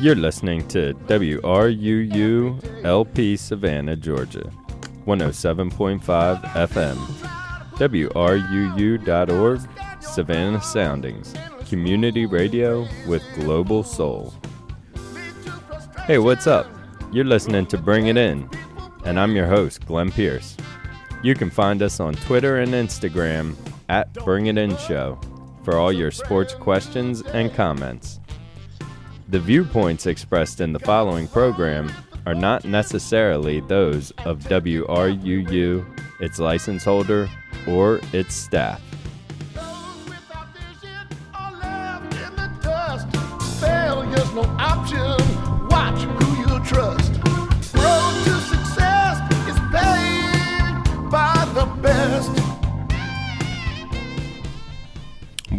You're listening to WRUU LP Savannah, Georgia, 107.5 FM, WRUU.org, Savannah Soundings, community radio with global soul. Hey, what's up? You're listening to Bring It In, and I'm your host, Glenn Pierce. You can find us on Twitter and Instagram at Bring It In Show for all your sports questions and comments. The viewpoints expressed in the following program are not necessarily those of WRUU, its license holder, or its staff.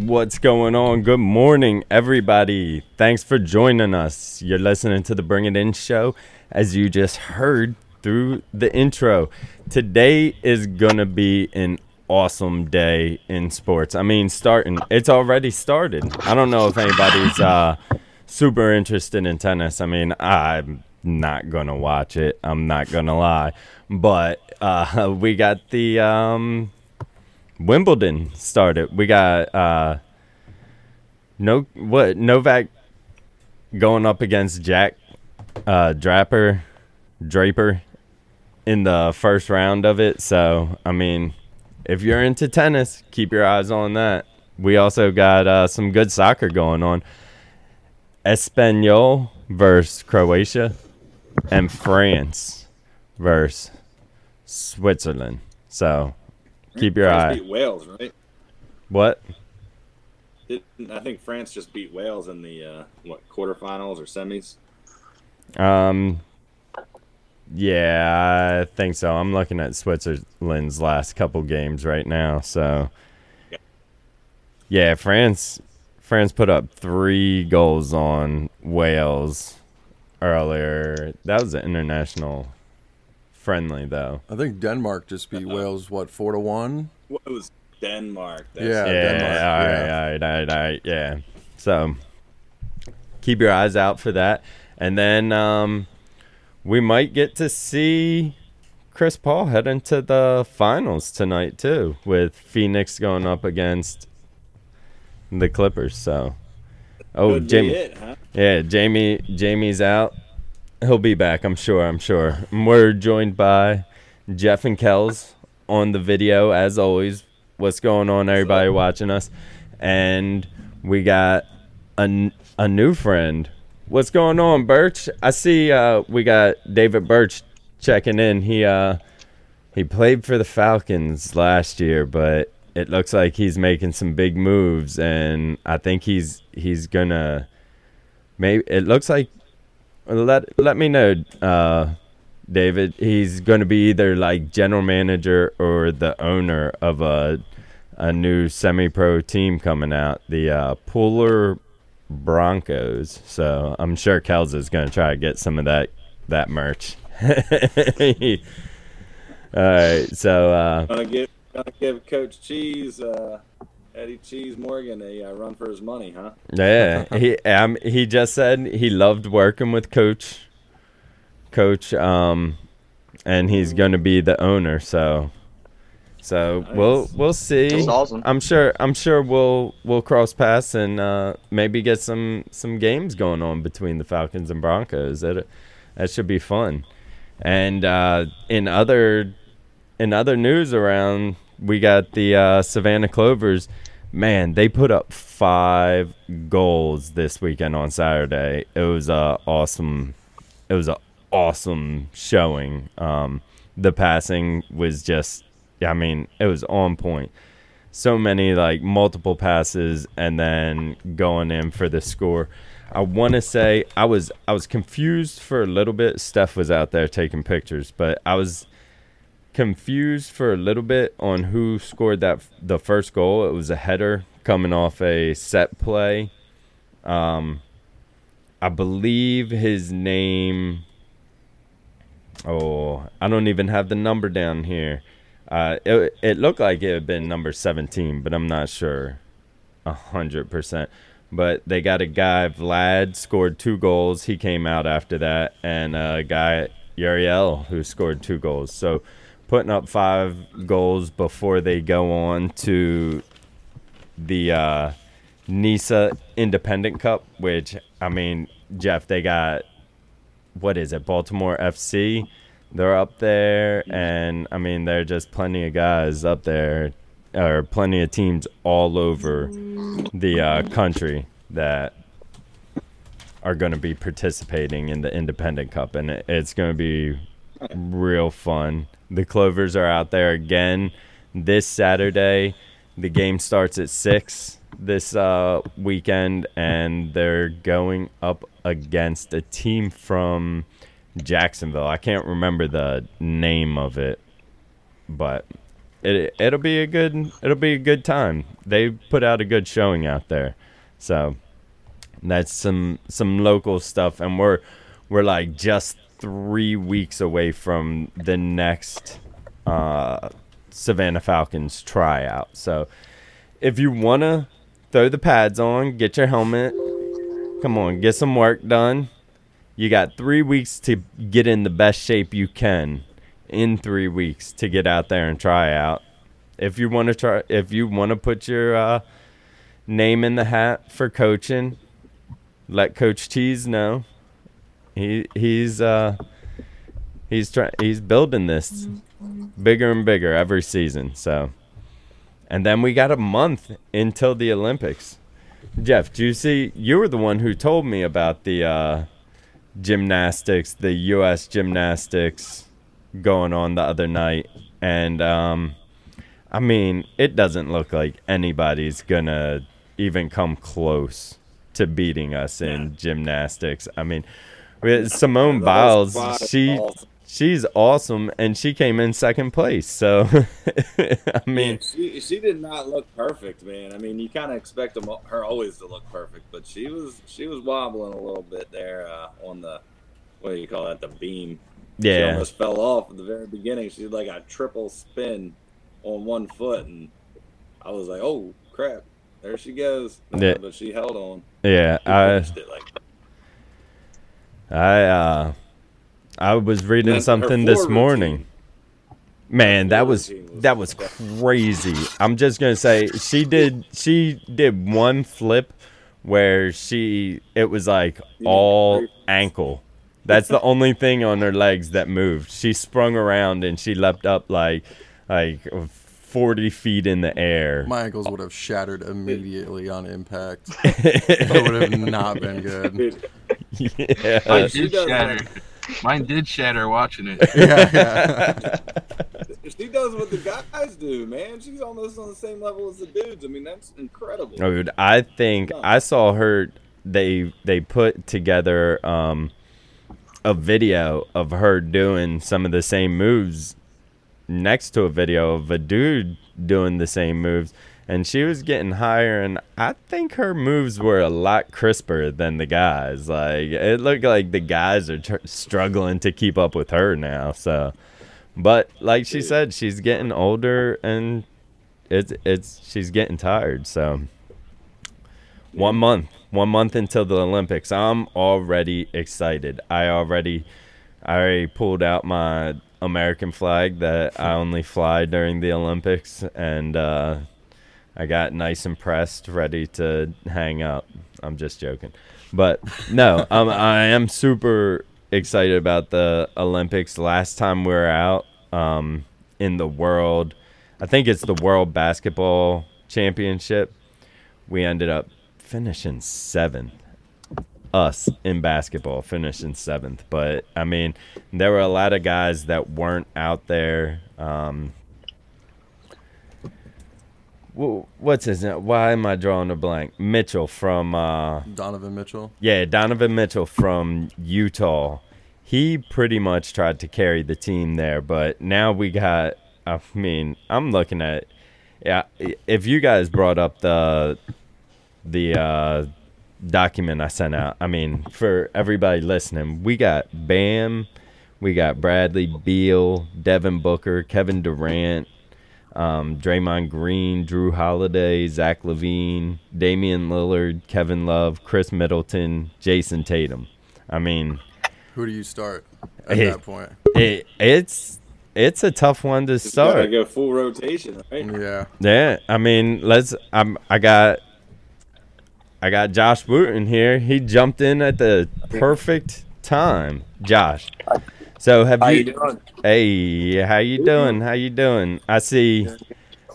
What's going on? Good morning, everybody. Thanks for joining us. You're listening to the Bring It In show, as you just heard through the intro. Today is going to be an awesome day in sports. I mean, starting, it's already started. I don't know if anybody's uh, super interested in tennis. I mean, I'm not going to watch it. I'm not going to lie. But uh, we got the. Um, Wimbledon started. We got uh no what Novak going up against Jack uh Draper Draper in the first round of it. So, I mean, if you're into tennis, keep your eyes on that. We also got uh, some good soccer going on. Espanol versus Croatia and France versus Switzerland. So, Keep your France eye. Beat Wales, right? what? Didn't, I think France just beat Wales in the uh, what quarterfinals or semis. Um, yeah, I think so. I'm looking at Switzerland's last couple games right now. So, Yeah. yeah, France, France put up three goals on Wales earlier. That was an international friendly, though. I think Denmark just beat Uh-oh. Wales what four to one. What it was Denmark? Yeah, yeah, Denmark, all right, yeah. all right, all right, all right, yeah. So keep your eyes out for that, and then um, we might get to see Chris Paul head into the finals tonight too, with Phoenix going up against the Clippers. So, oh, Jamie, it, huh? yeah, Jamie, Jamie's out. He'll be back, I'm sure. I'm sure. We're joined by Jeff and Kells on the video as always. What's going on, everybody watching us? And we got a new friend. What's going on, Birch? I see uh, we got David Birch checking in. He uh, he played for the Falcons last year, but it looks like he's making some big moves, and I think he's he's gonna. Maybe it looks like. Let let me know, uh, David. He's going to be either like general manager or the owner of a a new semi-pro team coming out, the uh, Pooler Broncos. So I'm sure Kels is going to try to get some of that that merch. All right, so uh, Gonna give gonna give Coach Cheese uh, Eddie Cheese Morgan a uh, run for his money, huh? yeah, he um, he just said he loved working with Coach Coach um, and he's going to be the owner. So so we'll we'll see. That's awesome. I'm sure I'm sure we'll we'll cross paths and uh, maybe get some some games going on between the Falcons and Broncos. That that should be fun. And uh, in other in other news around, we got the uh, Savannah Clovers. Man, they put up five goals this weekend on Saturday. It was a awesome. It was a awesome showing. Um, the passing was just. I mean, it was on point. So many like multiple passes and then going in for the score. I want to say I was I was confused for a little bit. Steph was out there taking pictures, but I was confused for a little bit on who scored that the first goal. It was a header coming off a set play. Um, I believe his name. Oh, I don't even have the number down here. Uh, it it looked like it had been number seventeen, but I'm not sure, a hundred percent. but they got a guy Vlad scored two goals. He came out after that, and a guy Uriel who scored two goals. So putting up five goals before they go on to the uh, NISA Independent Cup, which I mean, Jeff, they got what is it, Baltimore FC? They're up there, and I mean, there are just plenty of guys up there, or plenty of teams all over the uh, country that are going to be participating in the Independent Cup, and it's going to be real fun. The Clovers are out there again this Saturday. The game starts at six this uh, weekend, and they're going up against a team from Jacksonville. I can't remember the name of it, but it it'll be a good it'll be a good time. They put out a good showing out there, so that's some some local stuff, and we're we're like just three weeks away from the next uh, Savannah Falcons tryout. So if you wanna throw the pads on, get your helmet, come on, get some work done. You got three weeks to get in the best shape you can in three weeks to get out there and try out. If you want to try, if you want to put your uh, name in the hat for coaching, let Coach Cheese know. He he's uh he's trying he's building this bigger and bigger every season. So, and then we got a month until the Olympics. Jeff, do you see? You were the one who told me about the uh, gymnastics, the U.S. gymnastics going on the other night, and um, I mean, it doesn't look like anybody's gonna even come close to beating us in gymnastics. I mean, with Simone Biles, she balls. she's awesome, and she came in second place. So, I mean, she she did not look perfect, man. I mean, you kind of expect them, her always to look perfect, but she was she was wobbling a little bit there uh, on the what do you call that? The beam. She yeah, almost fell off at the very beginning. She did like a triple spin on one foot, and I was like, "Oh crap, there she goes!" Yeah. But she held on. yeah. She I it like I uh, I was reading Then something this morning. routine. Man, that was was that was crazy. I'm just gonna say she did she did one flip where she it was like all ankle. That's the only thing on her legs that moved. She sprung around and she leapt up like like 40 feet in the air. My ankles would have shattered immediately on impact. That would have not been good. Dude, yeah. Mine did shatter. Mine did shatter watching it. Yeah, yeah. she does what the guys do, man. She's almost on the same level as the dudes. I mean, that's incredible. Dude, I think I saw her. They they put together um, a video of her doing some of the same moves next to a video of a dude doing the same moves, and she was getting higher. And I think her moves were a lot crisper than the guys. Like it looked like the guys are tr- struggling to keep up with her now. So, but like she said, she's getting older and it's it's she's getting tired. So. One month, one month until the Olympics. I'm already excited. I already, I already pulled out my American flag that I only fly during the Olympics, and uh, I got nice and pressed, ready to hang up. I'm just joking, but no, um, I am super excited about the Olympics. Last time we were out um, in the world, I think it's the World Basketball Championship. We ended up finishing seventh. Us in basketball finishing seventh, but I mean, there were a lot of guys that weren't out there. Um, what's his name? Why am I drawing a blank? Mitchell from uh, Donovan Mitchell. yeah, Donovan Mitchell from Utah. He pretty much tried to carry the team there, but now we got. I mean, I'm looking at. Yeah, if you guys brought up the the uh, document I sent out, I mean, for everybody listening, we got Bam, we got Bradley Beal, Devin Booker, Kevin Durant, um, Draymond Green, Jrue Holiday, Zach LaVine, Damian Lillard, Kevin Love, Khris Middleton, Jayson Tatum. I mean, Who do you start at Hey. that point? it, it's it's a tough one to start. gotta start. go full rotation, right? Yeah. Yeah, I mean, let's. I'm. I got. I got Josh Wooten here. He jumped in at the perfect time, Josh. So have How you? you doing? Hey, how you doing? How you doing? I see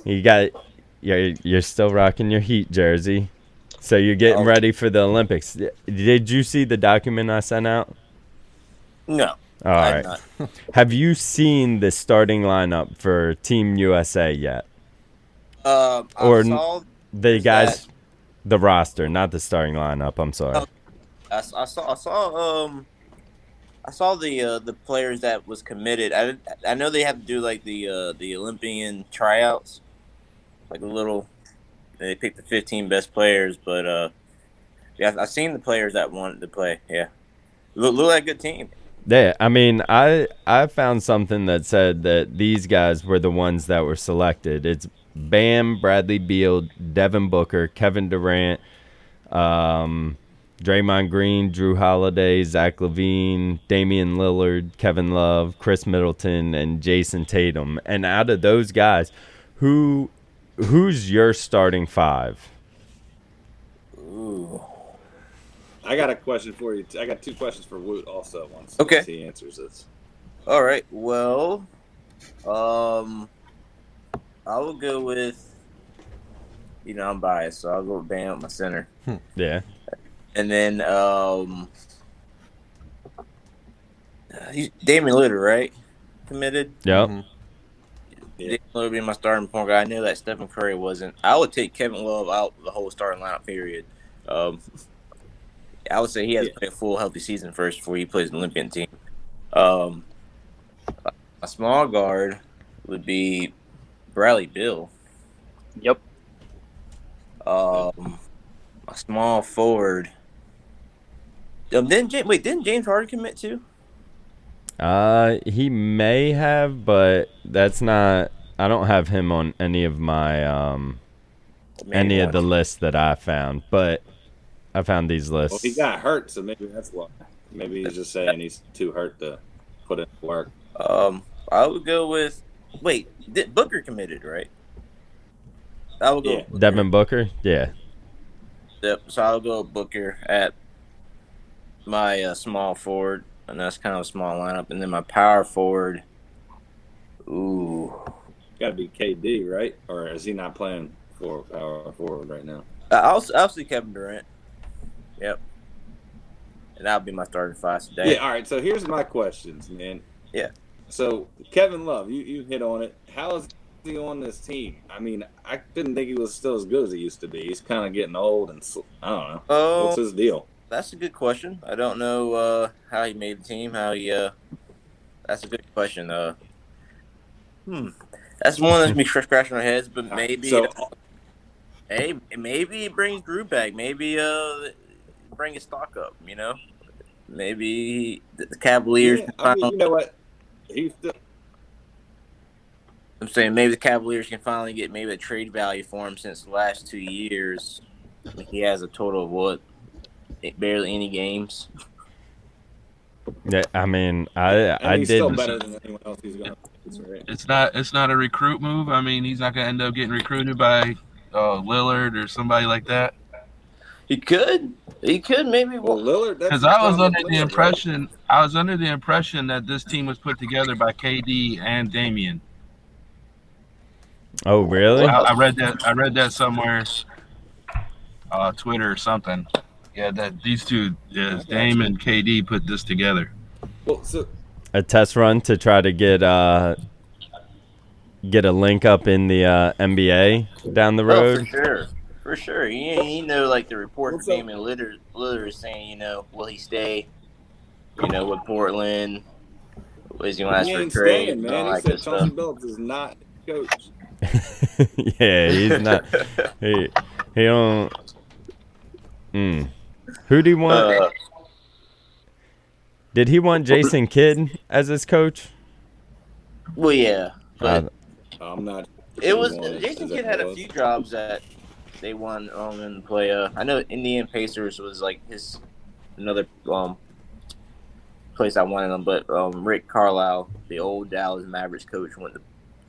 you got. You're you're still rocking your Heat jersey, so you're getting Oh. ready for the Olympics. Did you see the document I sent out? No. All right. Have you seen the starting lineup for Team USA yet? Um, I Or The guys, the roster, not the starting lineup. I'm sorry. Oh. I, I saw, I saw, um, I saw the uh, the players that was committed. I I know they have to do like the uh, the Olympian tryouts, like a little. They picked the 15 best players, but uh, yeah, I've seen the players that wanted to play. Yeah, look, look like a good team. Yeah, I mean, I I found something that said that these guys were the ones that were selected. It's Bam, Bradley Beal, Devin Booker, Kevin Durant, um, Draymond Green, Jrue Holiday, Zach LaVine, Damian Lillard, Kevin Love, Khris Middleton, and Jayson Tatum. And out of those guys, who who's your starting five? Ooh. I got a question for you. I got two questions for Woot also. Once Okay. once he answers this. All right. Well, um, I will go with. You know, I'm biased, so I'll go with Bam at my center, Yeah, and then um, he's Damian Lillard, right? Committed. yep. Mhm. Yeah. Damian Lillard being my starting point guard. I knew that Stephen Curry wasn't. I would take Kevin Love out the whole starting lineup. Period. Um, I would say he has to Yeah. play a full healthy season first before he plays an Olympian team. Um, a small guard would be Bradley Beal. Yep. Um, a small forward. Um, didn't James, wait? Didn't James Harden commit too? Uh, he may have, but that's not. I don't have him on any of my um Maybe any of the once. lists that I found, but I found these lists. Well, he got hurt, so maybe that's why. Maybe he's just saying he's too hurt to put in work. Um, I would go with. Wait, did Booker committed right? I would go. Yeah. with Booker. Devin Booker, yeah, Yep. So I'll go Booker at my uh, small forward, and that's kind of a small lineup. And then my power forward. Ooh, Got to be KD, right? Or is he not playing for power forward right now? Uh, I'll I'll see Kevin Durant. Yep. And that'll be my starting five today. Yeah. All right. So here's my questions, man. Yeah. So Kevin Love, you you hit on it. How is he on this team? I mean, I didn't think he was still as good as he used to be. He's kind of getting old, and I don't know. Oh, What's his deal? That's a good question. I don't know uh, how he made the team. How he. Uh, that's a good question. Uh, hmm. That's one that's me scratching our heads, but maybe. So Hey, maybe it brings Drew back. Maybe uh, bring his stock up. You know, maybe the Cavaliers. yeah, I mean, you know what? He's still. I'm saying maybe the Cavaliers can finally get maybe a trade value for him since the last two years. He has a total of what, barely any games. yeah. I mean, I and I he's did. still better than anyone else he's going to. Right? It's not. It's not a recruit move. I mean, he's not going to end up getting recruited by uh, Lillard or somebody like that. He could, he could maybe. Well, Lillard. Because I was probably under the Lillard, right? impression. I was under the impression that this team was put together by KD and Damian. Oh, really? I, I read that. I read that somewhere, uh, Twitter or something. Yeah, that these two, is Dame and KD, put this together. Well, so A test run to try to get uh get a link up in the uh, NBA down the road. Oh, road. for sure, for sure. He, he know like the report What's for up? Damian Lillard, Lillard is saying, you know, will he stay? You know, with Portland, is he going to ask for a trade? staying, and all man. He that said good Chauncey stuff. Billups is not coach. yeah, he's not. he he don't. Mm. Who do you want? Uh, Did he want Jason Kidd as his coach? well, yeah, but Uh, I'm not. It was Jason Kidd had a few jobs that they won um in the play. Uh, I know Indian Pacers was like his another um place I wanted him, but um Rick Carlisle, the old Dallas Mavericks coach, went to,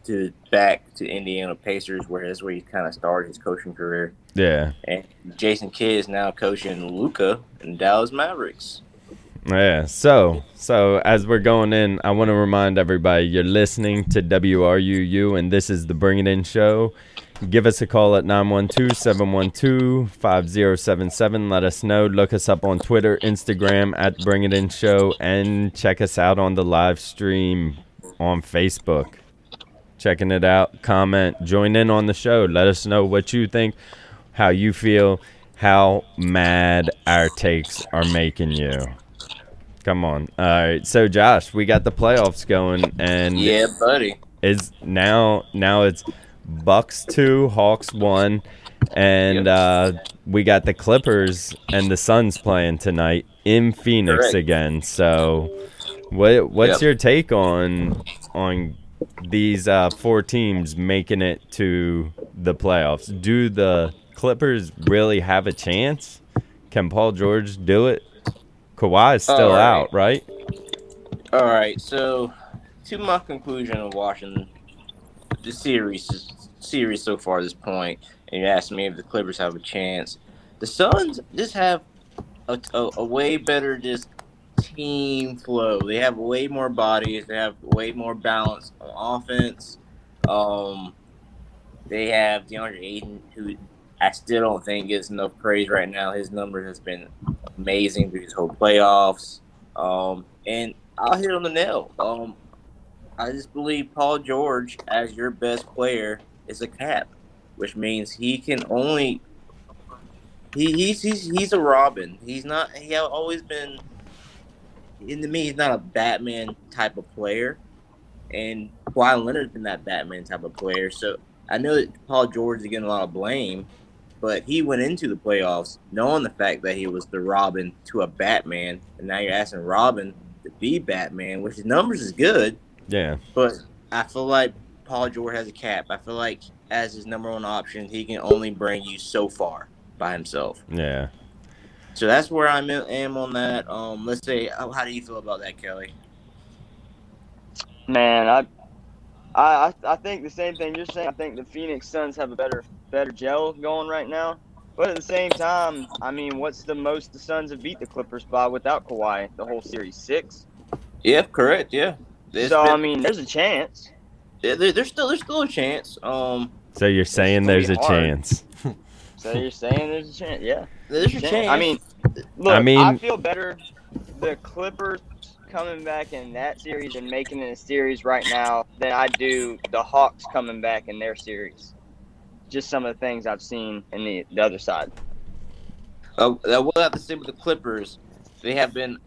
to back to Indiana Pacers, where that's where he kind of started his coaching career. Yeah. And Jason Kidd is now coaching Luka and Dallas Mavericks. Yeah. So, so as we're going in, I want to remind everybody you're listening to WRUU, and this is the Bring It In show. Give us a call at 912-712-5077. Let us know. Look us up on Twitter, Instagram at Bring It In Show, and check us out on the live stream on Facebook. Checking it out. Comment. Join in on the show. Let us know what you think, how you feel, how mad our takes are making you. Come on. All right. So Josh, we got the playoffs going and Yeah, buddy. is now now it's Bucks 2, Hawks 1 and uh we got the Clippers and the Suns playing tonight in Phoenix Correct. again. So what what's Yep. your take on on these uh four teams making it to the playoffs? Do the Clippers really have a chance? Can Paul George do it? Kawhi is still right. out, right? All right, so to my conclusion of watching the series series so far at this point, and you asked me if the Clippers have a chance. The Suns just have a, a, a way better just team flow. They have way more bodies. They have way more balance on offense. Um, they have DeAndre Ayton, who I still don't think gets enough praise right now. His numbers has been amazing through his whole playoffs. Um, and I'll hit on the nail. Um, I just believe Paul George as your best player is a cap, which means he can only. He, he's he's he's a Robin. He's not. He always been. In to me, he's not a Batman type of player, and Kawhi Leonard's been that Batman type of player. So I know that Paul George is getting a lot of blame, but he went into the playoffs knowing the fact that he was the Robin to a Batman, and now you're asking Robin to be Batman, which his numbers is good, Yeah. but I feel like Paul George has a cap. I feel like as his number one option, he can only bring you so far by himself. Yeah. So that's where I am on that. Um, let's say, how how do you feel about that, Kelly? Man, I, I, I- I think the same thing you're saying. I think the Phoenix Suns have a better, better gel going right now. But at the same time, I mean, what's the most the Suns have beat the Clippers by without Kawhi the whole series? Six. Yeah, correct. Yeah. It's so been- I mean, there's a chance. Yeah, there, there's still there's still a chance. Um, So you're saying there's a hard. chance. So you're saying there's a chance? Yeah. there's a Chance. chance. I mean, look, I I feel better the Clippers coming back in that series and making it a series right now than I do the Hawks coming back in their series. Just some of the things I've seen in the, the other side. uh, I will have to say with the Clippers, they have been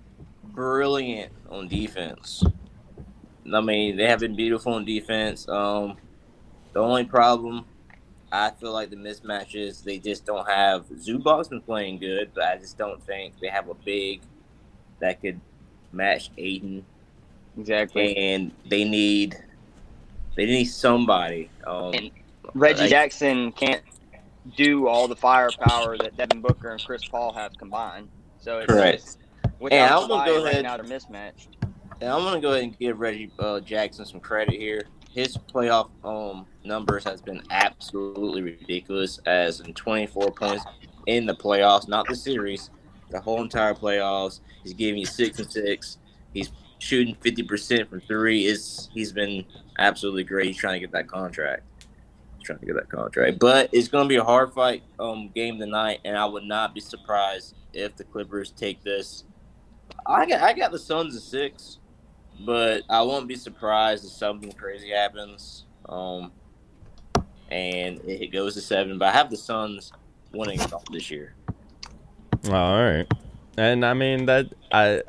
brilliant on defense. I mean, they have been beautiful on defense. Um, the only problem, I feel like the mismatches they just don't have Zubac's been playing good, but I just don't think they have a big that could match Ayton. Exactly. and they need they need somebody. Um, Reggie like- Jackson can't do all the firepower that Devin Booker and Chris Paul have combined. So it's Correct. just And I'm gonna go right ahead- now they're mismatched. and I'm gonna go ahead and give Reggie uh, Jackson some credit here. His playoff um numbers has been absolutely ridiculous, as in 24 points in the playoffs, not the series, the whole entire playoffs. He's giving you six and six. He's shooting 50% from three. Is he's been absolutely great. He's trying to get that contract. He's trying to get that contract, but it's gonna be a hard fight um game tonight, and I would not be surprised if the Clippers take this. I got I got the Suns at six but I won't be surprised if something crazy happens. Um, and it goes to seven. But I have the Suns winning this year. All right. And I mean that I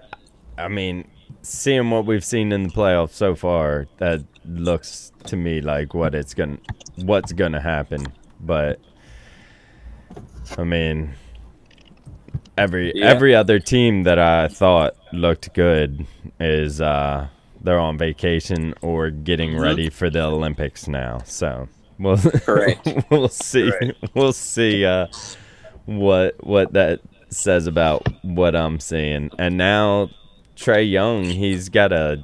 I mean seeing what we've seen in the playoffs so far, that looks to me like what it's going to what's going to happen. But I mean every Yeah. every other team that I thought looked good is uh they're on vacation or getting Mhm. ready for the Olympics now. So We'll we'll see. Correct. We'll see uh, what what that says about what I'm seeing. And now Trae Young, he's got a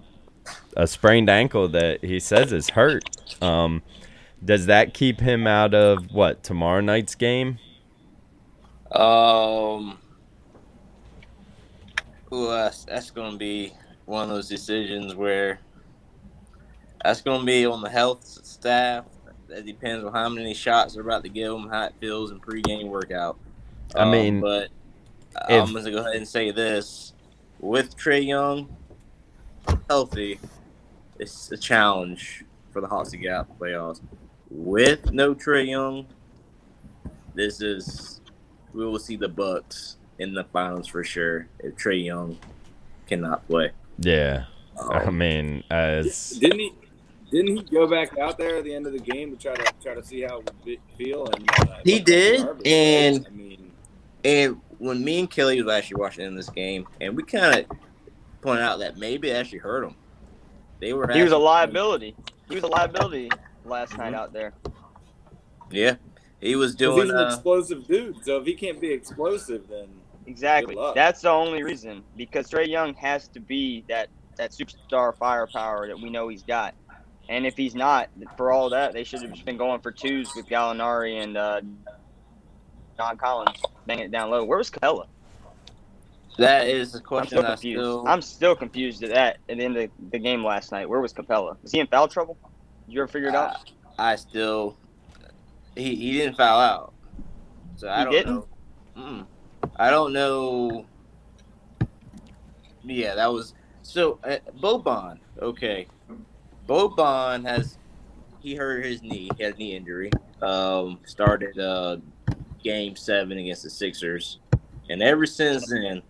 a sprained ankle that he says is hurt. Um, does that keep him out of what tomorrow night's game? Um, well, that's, that's going to be one of those decisions where that's going to be on the health staff. That depends on how many shots they're about to give him, how it feels in pregame workout. I Um, mean, but if- I'm going to go ahead and say this: with Trae Young healthy, it's a challenge for the Hawks to get out the playoffs. With no Trae Young, this is we will see the Bucks in the finals for sure if Trae Young cannot play. Yeah, I Um, mean, as Didn't he? Didn't he go back out there at the end of the game to try to try to see how it would feel? And uh, He did, garbage. and- I mean, and when me and Kelly was actually watching in this game, and we kind of pointed out that maybe it actually hurt him. They were. He was a actually- liability. He was a liability last night Mhm. out there. Yeah, he was doing. he's an Uh, explosive dude. So if he can't be explosive, then Exactly. Good luck. That's the only reason because Trae Young has to be that that superstar firepower that we know he's got. And if he's not, for all that, they should have just been going for twos with Gallinari and uh, John Collins banging it down low. Where was Capela? that is a I'm question still I confused. still. I'm still confused at that at the end of the game last night. Where was Capela? Was he in foul trouble? Did you ever figure it out? I still. He he didn't foul out, so I He don't didn't? know. Mm, I don't know. Yeah, that was so. Uh, Boban, okay. Boban has he hurt his knee. He had a knee injury. Um, started uh, game seven against the Sixers, and ever since then,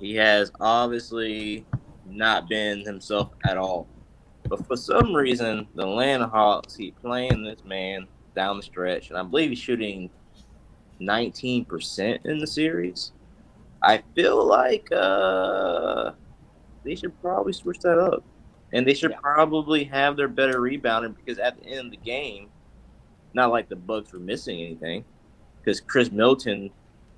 he has obviously not been himself at all. But for some reason, the Atlanta Hawks keep playing this man down the stretch, and I believe he's shooting 19% in the series. I feel like uh, they should probably switch that up. And they should Yeah. probably have their better rebounder because at the end of the game, not like the Bucks were missing anything, because Khris Middleton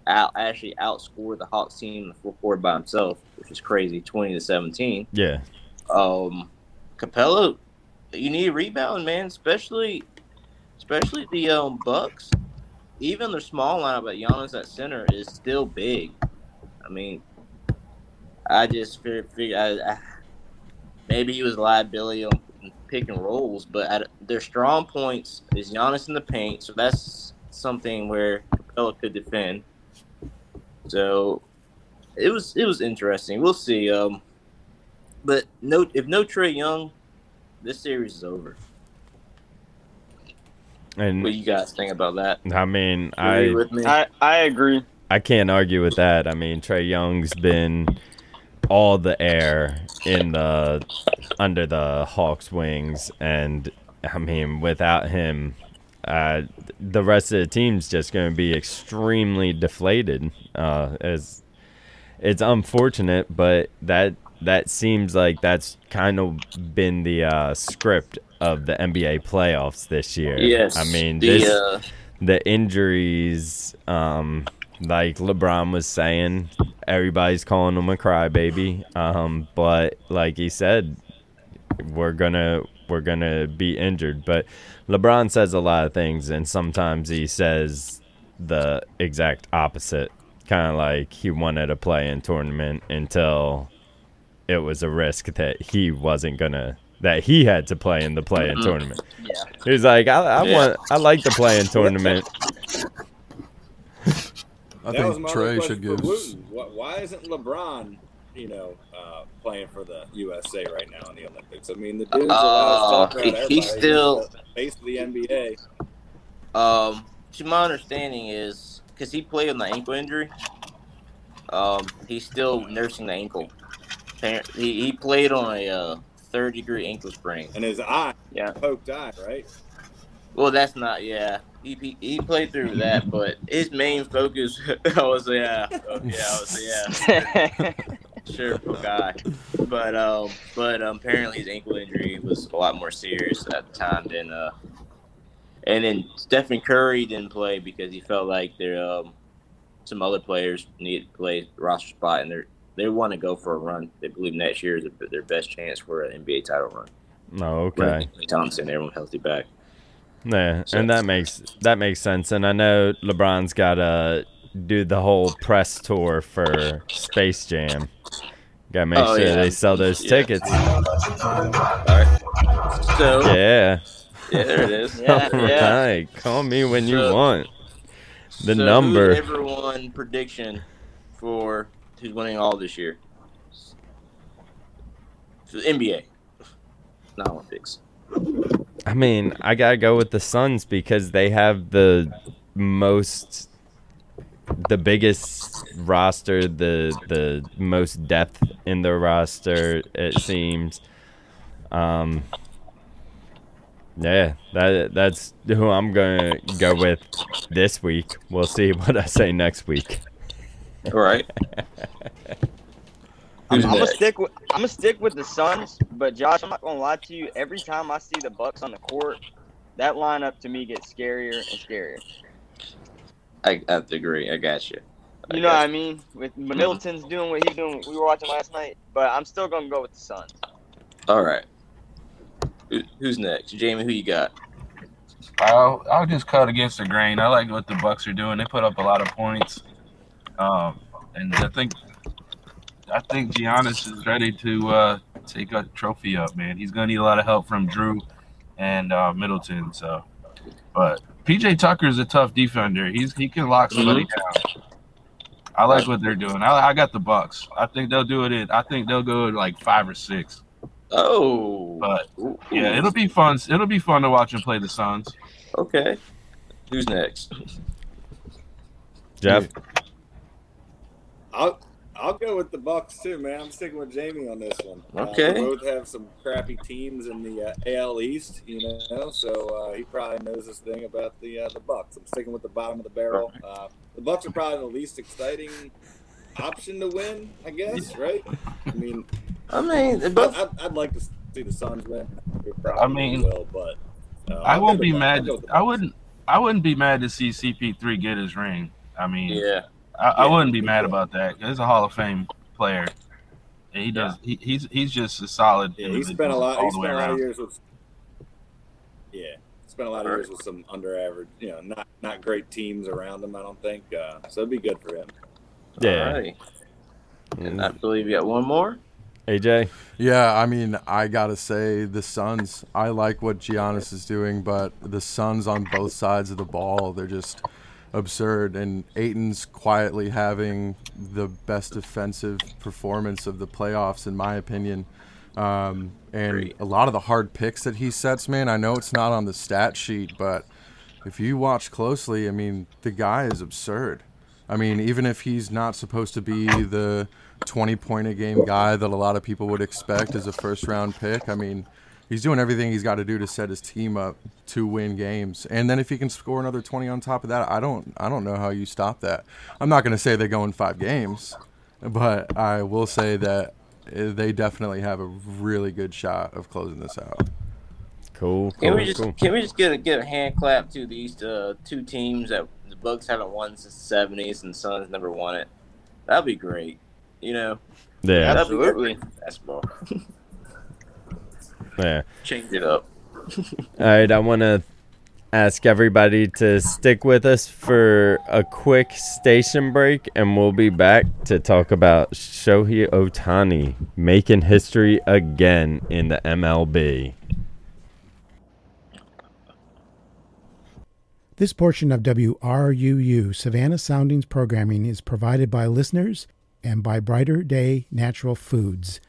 out actually outscored the Hawks team in the fourth quarter by himself, which is crazy, 20 to 17 yeah, um Capela, you need a rebound, man, especially especially the um Bucks. Even their small lineup at Giannis at center is still big. I mean, I just figure, figure I, I, maybe he was liability on pick and rolls, but at their strong points is Giannis in the paint, so that's something where Capela could defend. So it was it was interesting. We'll see. Um, but no, if no Trae Young, this series is over. and What you guys think about that? I mean, I me? I, I agree. I can't argue with that. I mean, Trae Young's been all the air in the under the Hawks' wings, and I mean, without him, uh, the rest of the team's just going to be extremely deflated. Uh, as it's unfortunate, but that that seems like that's kind of been the uh, script of the NBA playoffs this year. yes. I mean, the this uh, the injuries, um, like LeBron was saying, everybody's calling him a crybaby. Um, but like he said, we're gonna we're gonna be injured. But LeBron says a lot of things, and sometimes he says the exact opposite. Kind of like he wanted to play in tournament until it was a risk that he wasn't gonna that he had to play in the play in Mhm. tournament. yeah. He's like, I, I Yeah. want, I like the play in tournament. I that think Trae should give. Why, why isn't LeBron, you know, uh, playing for the USA right now in the Olympics? I mean, the dude's Uh, uh, he- he's still- the face of the NBA. Um, to my understanding is because he played on the ankle injury. Um, he's still nursing the ankle. He, he played on a uh, third degree ankle sprain. And his eye, Yeah. poked eye, right? Well, that's not. Yeah, he he, he played through that, but his main focus I was yeah, oh, yeah, I was yeah, sure, poor guy. But um, but um, apparently his ankle injury was a lot more serious at the time than uh And then Stephen Curry didn't play because he felt like there um, some other players needed to play roster spot, and they they want to go for a run. They believe next year is their best chance for an NBA title run. Oh, okay. Thompson, everyone healthy back. Yeah, So- and that makes that makes sense. And I know LeBron's got to do the whole press tour for Space Jam. Got to make Oh, sure yeah. they sell those Yeah. tickets. All right. So Yeah. yeah, there it is. Yeah, All yeah. right. Call me when you want. The So number. Who's everyone prediction for who's winning all this year? For the NBA, not Olympics. I mean, I gotta go with the Suns because they have the most, the biggest roster, the the most depth in the roster. It seems. Um. Yeah, that that's who I'm gonna go with this week. We'll see what I say next week. All right. I'm, I'm gonna stick with I'm gonna stick with the Suns, but Josh, I'm not gonna lie to you. Every time I see the Bucks on the court, that lineup to me gets scarier and scarier. I, I have to agree. I got you. I You know what I mean? With Middleton's doing what he's doing, we were watching last night, but I'm still gonna go with the Suns. All right. Who, who's next? Jamie, who you got? I'll I'll just cut against the grain. I like what the Bucks are doing. They put up a lot of points, um, and I think I think Giannis is ready to uh, take a trophy up. Man, he's gonna need a lot of help from Jrue and uh, Middleton. So, but PJ Tucker is a tough defender. He's he can lock somebody mm-hmm. down. I like what they're doing. I, I got the Bucks. I think they'll do it. In, I think they'll go like five or six. Oh, But yeah, it'll be fun. It'll be fun to watch them play the Suns. okay. Who's next? Jeff, I'll I'll go with the Bucks too, man. I'm sticking with Jamie on this one. Uh, Okay. they both have some crappy teams in the uh, AL East, you know, so uh, he probably knows this thing about the uh, the Bucks. I'm sticking with the bottom of the barrel. Uh, the Bucks are probably the least exciting option to win, I guess, right? I mean, I mean, they I, both. I'd, I'd like to see the Suns win. I mean, will, but uh, I I'll won't be mad. I'll go with the I Bucks. wouldn't. I wouldn't be mad to see CP3 get his ring. I mean, Yeah. I, I wouldn't be mad too. about that. He's a Hall of Fame player. And he does. He, he's he's just a solid. Yeah, he spent a lot. all He the way spent a lot of around. years with. Yeah, spent a lot of years with some under average, you know, not not great teams around him. I don't think uh, so. It'd be good for him. Yeah. Alrighty. And I believe you got one more. AJ. Yeah, I mean, I gotta say the Suns. I like what Giannis is doing, but the Suns on both sides of the ball, they're just absurd. And Ayton's quietly having the best defensive performance of the playoffs, in my opinion. Um, and Great. a lot of the hard picks that he sets, man. I know it's not on the stat sheet, but if you watch closely, I mean, the guy is absurd. I mean, even if he's not supposed to be the 20 point a game guy that a lot of people would expect as a first round pick, I mean, he's doing everything he's got to do to set his team up to win games. And then if he can score another 20 on top of that, I don't I don't know how you stop that. I'm not going to say they go in 5 games, but I will say that eh, they definitely have a really good shot of closing this out. Cool. Can we just cool. can we just get a get a hand clap to these uh, two teams that the Bucks haven't won since the seventies and the Suns never won it? That'd be great. You know, Yeah. that'd be good Absolutely. for basketball. Yeah. Change it up. All right, I want to ask everybody to stick with us for a quick station break, and we'll be back to talk about Shohei Ohtani making history again in the MLB. This portion of WRUU Savannah Soundings programming is provided by listeners and by Brighter Day Natural Foods.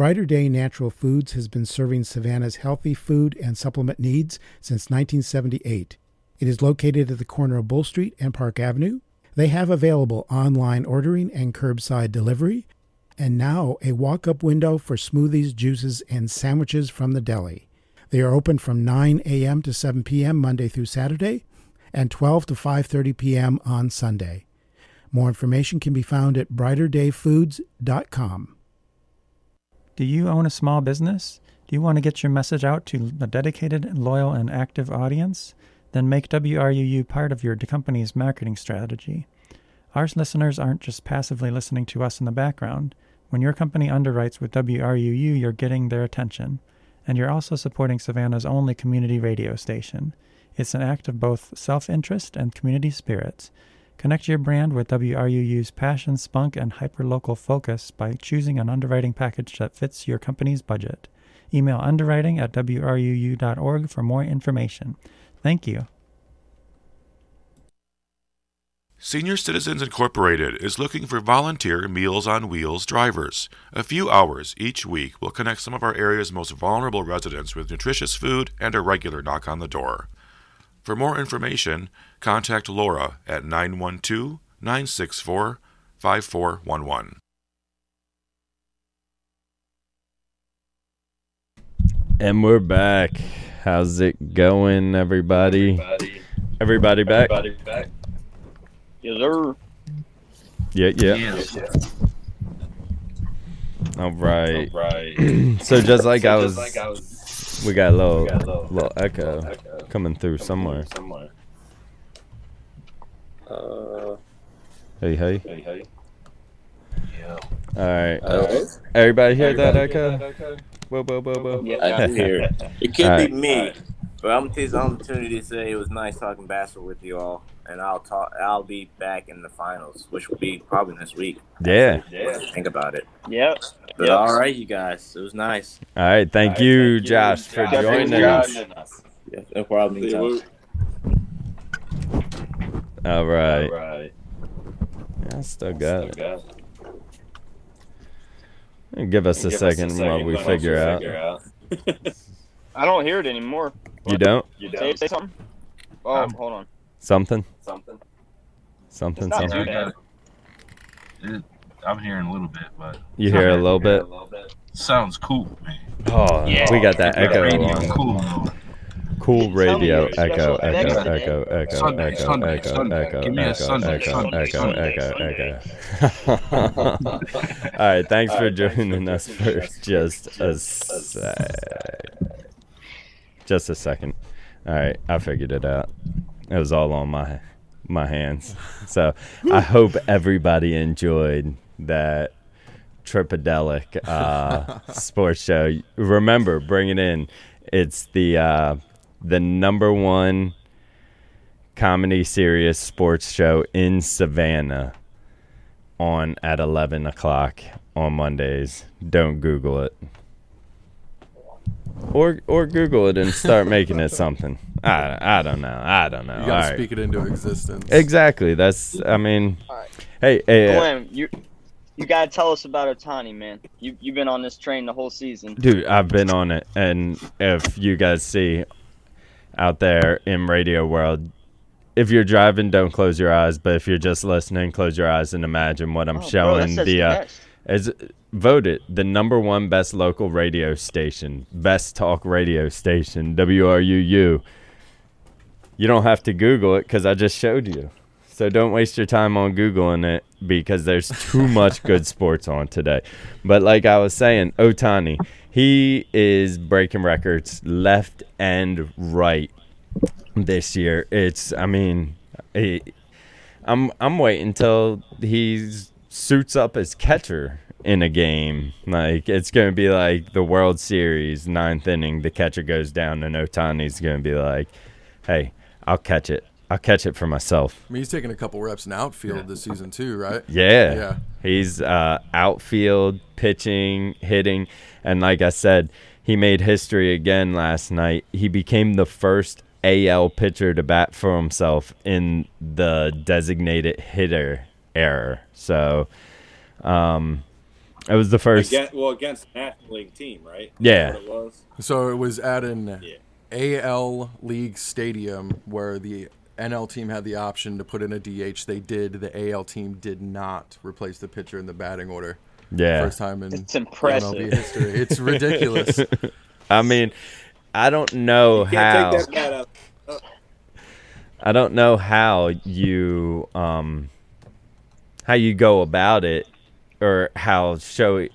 Brighter Day Natural Foods has been serving Savannah's healthy food and supplement needs since 1978. It is located at the corner of Bull Street and Park Avenue. They have available online ordering and curbside delivery, and now a walk up window for smoothies, juices, and sandwiches from the deli. They are open from 9 a.m. to 7 p.m. Monday through Saturday and 12 to 5:30 p.m. on Sunday. More information can be found at brighterdayfoods.com. Do you own a small business? Do you want to get your message out to a dedicated, loyal, and active audience? then make WRUU part of your company's marketing strategy. Our listeners aren't just passively listening to us in the background. When your company underwrites with WRUU, you're getting their attention, and you're also supporting Savannah's only community radio station. It's an act of both self interest and community spirit. Connect your brand with WRUU's passion, spunk, and hyperlocal focus by choosing an underwriting package that fits your company's budget. Email underwriting at WRUU.org for more information. Thank you. Senior Citizens Incorporated is looking for volunteer Meals on Wheels drivers. A few hours each week will connect some of our area's most vulnerable residents with nutritious food and a regular knock on the door. For more information, contact Laura at 912 964 5411. And we're back. How's it going, everybody? Everybody back? Yes, sir. Yeah, yeah. Yes. All right. so just like I was, we got a little, little echo coming through somewhere. Uh, Hey, hey. Hey, hey. Yeah. All right. Alright. Everybody hear that echo? Whoa, whoa, whoa, whoa. Yeah, I do hear it. It could Alright. be me, but I'm gonna take this opportunity to say it was nice talking basketball with you all, and I'll talk. I'll be back in the finals, which will be probably next week. Yeah. yeah. Think about it. Yep. But Yep. all right, you guys, it was nice. All right. Thank you, Josh, for Josh. joining Josh. us. Yeah, no problem. see anytime. what- All right. Yeah, I still got it. Give us a second while we figure out. I don't hear it anymore. You don't? Say, say something. Oh, Um, hold on. Something? Something. Something, something. too. It, I'm hearing a little bit, but You hear a little bit? sounds cool, man. Oh, Yeah. we got that echo Radio on. cool. though. Cool radio. Tell me Echo, your echo, special effects echo, echo, Sunday, echo, Sunday, echo, Sunday. echo, Give me a echo, Sunday, echo, Sunday, echo, Sunday, echo, echo. All right, thanks for joining us for just a sec. Just a second. All right, I figured it out. It was all on my my hands. So I hope everybody enjoyed that Tripadelic uh, sports show. Remember, bring it in. It's the uh, the number one comedy serious sports show in Savannah on at 11 o'clock on Mondays. Don't Google it. Or or Google it and start making it something. I, I don't know. I don't know. You All gotta right. speak it into existence. Exactly. That's. I mean. Alright. Hey, hey, uh, Glenn, you you gotta tell us about Ohtani, man. You you've been on this train the whole season. dude, I've been on it, and if you guys see out there in radio world, if you're driving, don't close your eyes. But if you're just listening, close your eyes and imagine what I'm Oh, that showing. says the uh, best. Voted the number one best local radio station, best talk radio station, WRUU. You don't have to Google it because I just showed you. So don't waste your time on Googling it because there's too much good sports on today. But like I was saying, Ohtani, he is breaking records left and right this year. It's, I mean, it, I'm I'm waiting until he suits up as catcher in a game. Like it's gonna be like the World Series ninth inning. The catcher goes down, and Ohtani's gonna be like, "Hey, I'll catch it. I'll catch it for myself." I mean, he's taking a couple reps in outfield this season too, right? Yeah. Yeah. He's uh, outfield, pitching, hitting. And like I said, he made history again last night. He became the first AL pitcher to bat for himself in the designated hitter era. So um, it was the first. Against, well, against the National League team, right? Yeah. It was. So it was at an Yeah. AL League stadium where the NL team had the option to put in a DH. They did. The AL team did not replace the pitcher in the batting order. Yeah. First time in It's impressive. MLB history. It's ridiculous. I mean, I don't know Can't how. take that bat out. I don't know how you um how you go about it or how show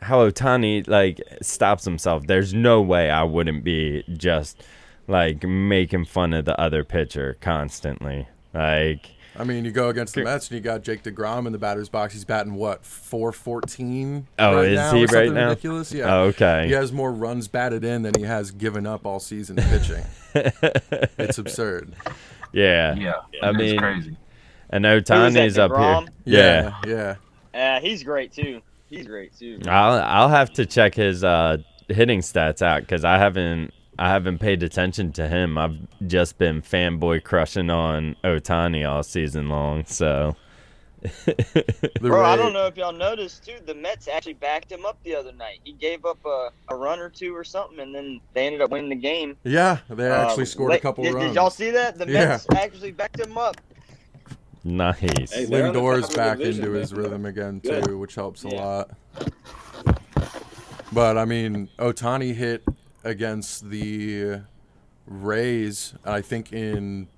how Ohtani like stops himself. There's no way I wouldn't be just like making fun of the other pitcher constantly. Like I mean, you go against the Mets and you got Jake DeGrom in the batter's box. He's batting what, 414? Oh, right is now he or right now? Ridiculous. Yeah. Oh, okay. He has more runs batted in than he has given up all season pitching. it's absurd. yeah, Yeah, I it's mean, crazy. and Who was that, Ohtani's up here. DeGrom? Yeah. Yeah. Uh, he's great too. He's great too. I'll I'll have to check his uh, hitting stats out because I haven't I haven't paid attention to him. I've just been fanboy crushing on Ohtani all season long. So Bro, I don't know if y'all noticed too. The Mets actually backed him up the other night. He gave up a, a run or two or something, and then they ended up winning the game. Yeah, they actually Uh, scored a couple did, runs. Did y'all see that? The Yeah. Mets actually backed him up. Nice. Hey, they're on the top Lindor's back division, into his rhythm again Good. too, which helps a Yeah. lot. But I mean, Ohtani hit against the Rays, I think in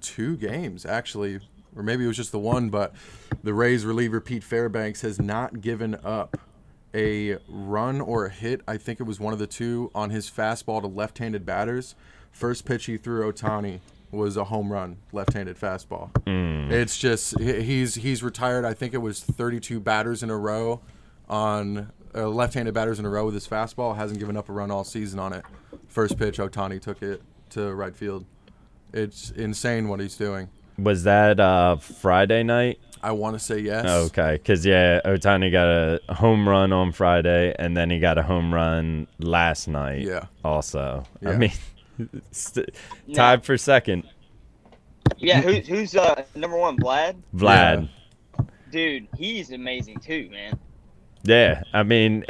two games actually, or maybe it was just the one. But the Rays reliever Pete Fairbanks has not given up a run or a hit. I think it was one of the two on his fastball to left-handed batters. First pitch he threw Ohtani was a home run, left-handed fastball. It's just he's he's retired. I think it was 32 batters in a row on uh, left-handed batters in a row with his fastball. Hasn't given up a run all season on it. First pitch, Ohtani took it to right field. It's insane what he's doing. Was that uh, Friday night? I want to say yes. Okay, because yeah, Ohtani got a home run on Friday, and then he got a home run last night. Yeah. Also, I mean, st- tied for second, Yeah, who, who's uh, number one? Vlad. Vlad. Dude, he's amazing too, man. Yeah, I mean,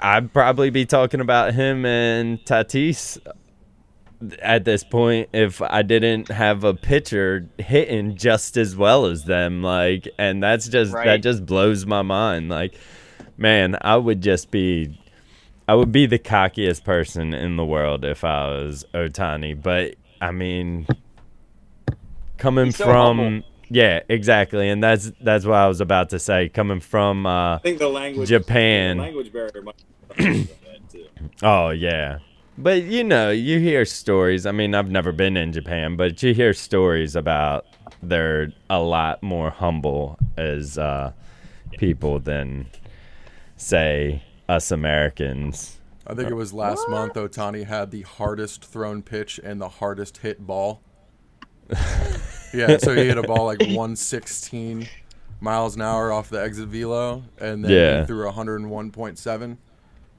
I'd probably be talking about him and Tatis at this point if I didn't have a pitcher hitting just as well as them. Like, and that's just that just blows my mind. Like, man, I would just be, I would be the cockiest person in the world if I was Ohtani. But I mean, coming so from. humble. Yeah, exactly, and that's that's what I was about to say. Coming from uh, I think the language Japan. the language barrier might be that too. Oh yeah. But you know, you hear stories. I mean, I've never been in Japan, but you hear stories about they're a lot more humble as uh, people than say us Americans. I think it was last month. Ohtani had the hardest thrown pitch and the hardest hit ball. yeah, so he hit a ball like 116 miles an hour off the exit velo, and then Yeah. he threw 101.7.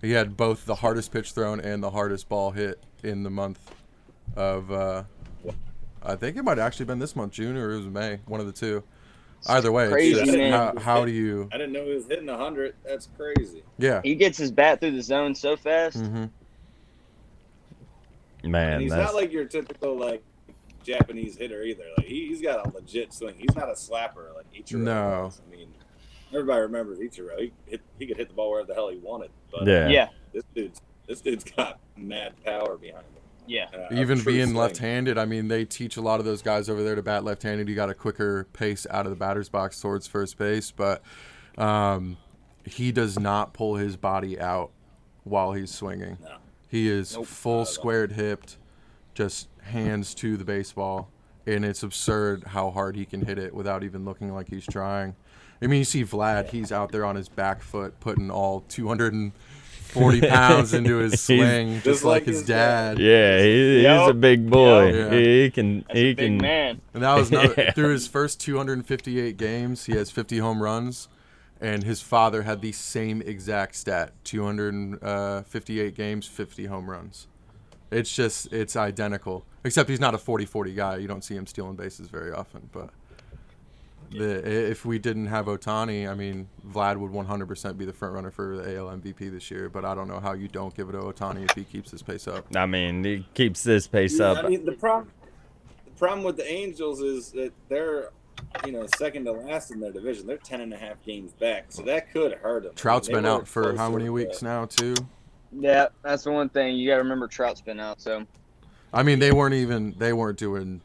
He had both the hardest pitch thrown and the hardest ball hit in the month of. Uh, I think it might have actually been this month, June, or it was May, one of the two. Either way, Crazy, it's just man. how, how do you? I didn't know he was hitting hundred. That's crazy. Yeah. He gets his bat through the zone so fast. hmm And Man, he's that's not like your typical like Japanese hitter either. Like he, he's got a legit swing. He's not a slapper like Ichiro. No. was. I mean, everybody remembers Ichiro. He hit, he could hit the ball wherever the hell he wanted. But yeah. Yeah, this dude's this dude's got mad power behind him. Yeah. Uh, even being swing. left-handed i mean they teach a lot of those guys over there to bat left-handed you got a quicker pace out of the batter's box towards first base but um, he does not pull his body out while he's swinging No. he is Nope. full squared hipped just hands to the baseball and it's absurd how hard he can hit it without even looking like he's trying i mean you see vlad he's out there on his back foot putting all 240 pounds into his He's- swing just, Just like, like his his dad Yeah, he, he's Yup. a big boy. Yup. He can That's he a big can man. And that was another, Yeah. through his first 258 games, he has 50 home runs, and his father had the same exact stat: 258 games, 50 home runs. It's just it's identical, except he's not a 40-40 guy. You don't see him stealing bases very often. But the, if we didn't have Ohtani, I mean, Vlad would 100% be the front runner for the AL MVP this year. But I don't know how you don't give it to Ohtani if he keeps his pace up. I mean, he keeps this pace Yeah, up. I mean, the problem, the problem with the Angels is that they're, you know, second to last in their division. They're 10 and a half games back, so that could hurt them. Trout's They been out for how many to- weeks now, too? Yeah, that's the one thing you got to remember. Trout's been out, so I mean, they weren't even they weren't doing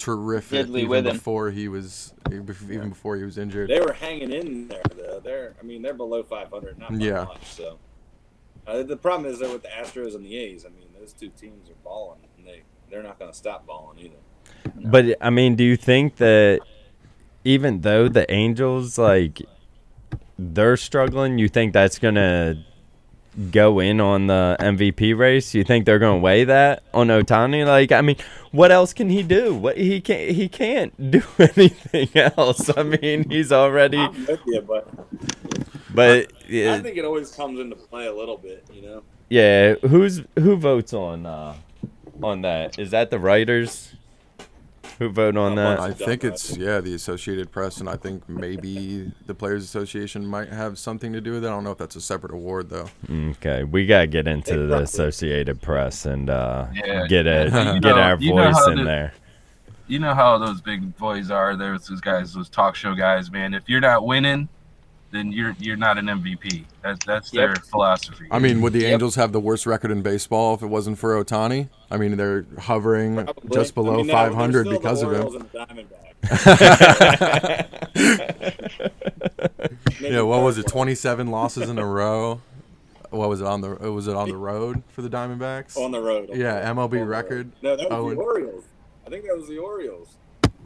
terrific Diddly even with him. before he was even before he was injured. They were hanging in there, though. They're, I mean, they're below 500, not by Yeah. much. So uh, the problem is that with the Astros and the A's, I mean, those two teams are balling, and they they're not going to stop balling either. But I mean, do you think that even though the Angels like they're struggling, you think that's gonna go in on the MVP race? You think they're gonna weigh that on Ohtani? Like, I mean, what else can he do? What he can't he can't do anything else. I mean, he's already. You, but But I yeah, think it always comes into play a little bit, you know. yeah. Who's who votes on uh on that? Is that the writers who vote on that? I think it's yeah the Associated Press, and I think maybe the Players Association might have something to do with it. I don't know if that's a separate award though. Okay, we gotta get into Hey, the Associated Press and uh, Yeah. get a You get our you know voice in the- there. You know how those big boys are. There's those guys, those talk show guys, man. If you're not winning, then you're you're not an MVP. That's that's their philosophy. I mean, would the Yep. Angels have the worst record in baseball if it wasn't for Ohtani? I mean, they're hovering Probably. just I below mean, 500 still the because of him. and. Yeah, what was it? 27 losses in a row. What was it on the? Was it on the road for the Diamondbacks? on the road. Yeah, MLB the road. record. No, that was Oh, the Orioles. I think that was the Orioles.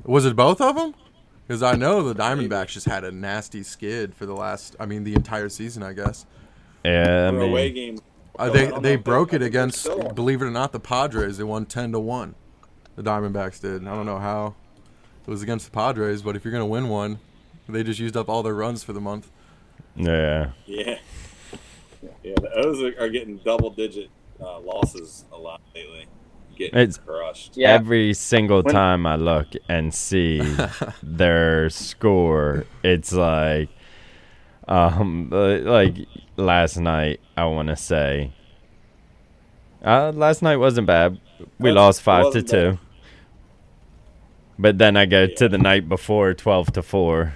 Was it both of them? Because I know the Diamondbacks just had a nasty skid for the last. I mean, the entire season, I guess. Yeah, I For away mean, game. Uh, they don't know they broke I it against, believe it or not, the Padres. They won 10 to one. The Diamondbacks did. I don't know how. It was against the Padres, but if you're gonna win one, they just used up all their runs for the month. yeah. Yeah. Yeah, the O's are, are getting double digit uh, losses a lot lately. Getting It's- crushed. Yeah. Every single When- time I look and see their score, it's like, um, uh, like last night. I want to say, uh, last night wasn't bad. We It lost five to two. bad. But then I go to the night before, twelve to four.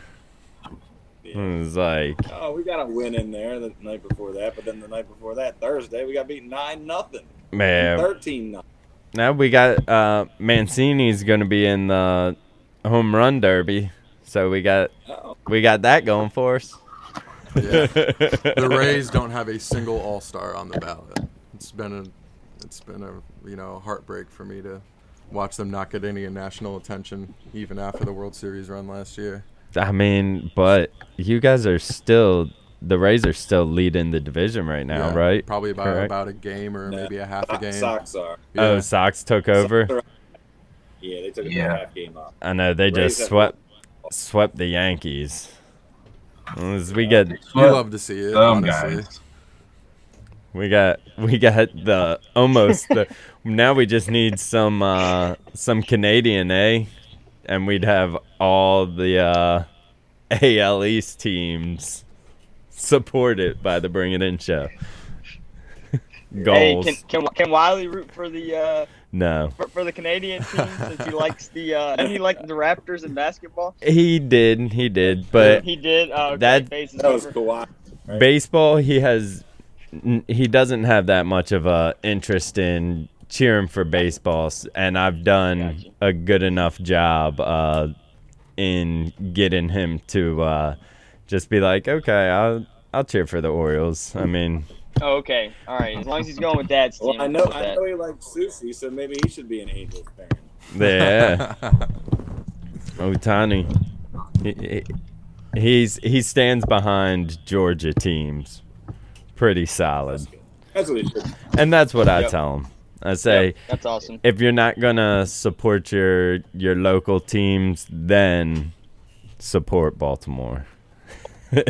Yeah. It was like, Oh, we got a win in there the night before that, but then the night before that, Thursday, we got beat nine nothing, man, thirteen nothing. Now we got uh, Mancini's going to be in the home run derby, so we got we got that going for us. Yeah. the Rays don't have a single All Star on the ballot. It's been a, it's been a you know heartbreak for me to watch them not get any national attention even after the World Series run last year. I mean, but you guys are still the Rays are still leading the division right now, Yeah, right? Probably about Correct. about a game or Yeah. maybe a half a game. Sox are. Yeah. Oh, Sox took over. Sox are- Yeah, they took a Yeah. half game off. I know they Rays just have- swept swept the Yankees. As we get you Well, love to see it. Some honestly. guys. we got we got the almost the now we just need some uh some Canadian, eh? And we'd have all the uh AL East teams supported by the Bring It In show. Hey, Goals. can, can can Wiley root for the uh, no. for, for the Canadian team since he likes the uh, and he liked the Raptors in basketball? He did, he did, but he did. Uh, that- base is That was. Kawhi. right? baseball he has he doesn't have that much of a interest in cheering for baseball and i've done Gotcha. a good enough job uh in getting him to uh just be like okay i'll i'll cheer for the orioles i mean Oh, okay, all right. As long as he's going with Dad's team. Well, I know, I that. know he likes sushi, so maybe he should be an Angels fan. yeah ohtani he, he- he's he stands behind georgia teams pretty solid That's what he should. and that's what i Yep. tell him i say That's awesome. if you're not gonna support your your local teams, then support Baltimore.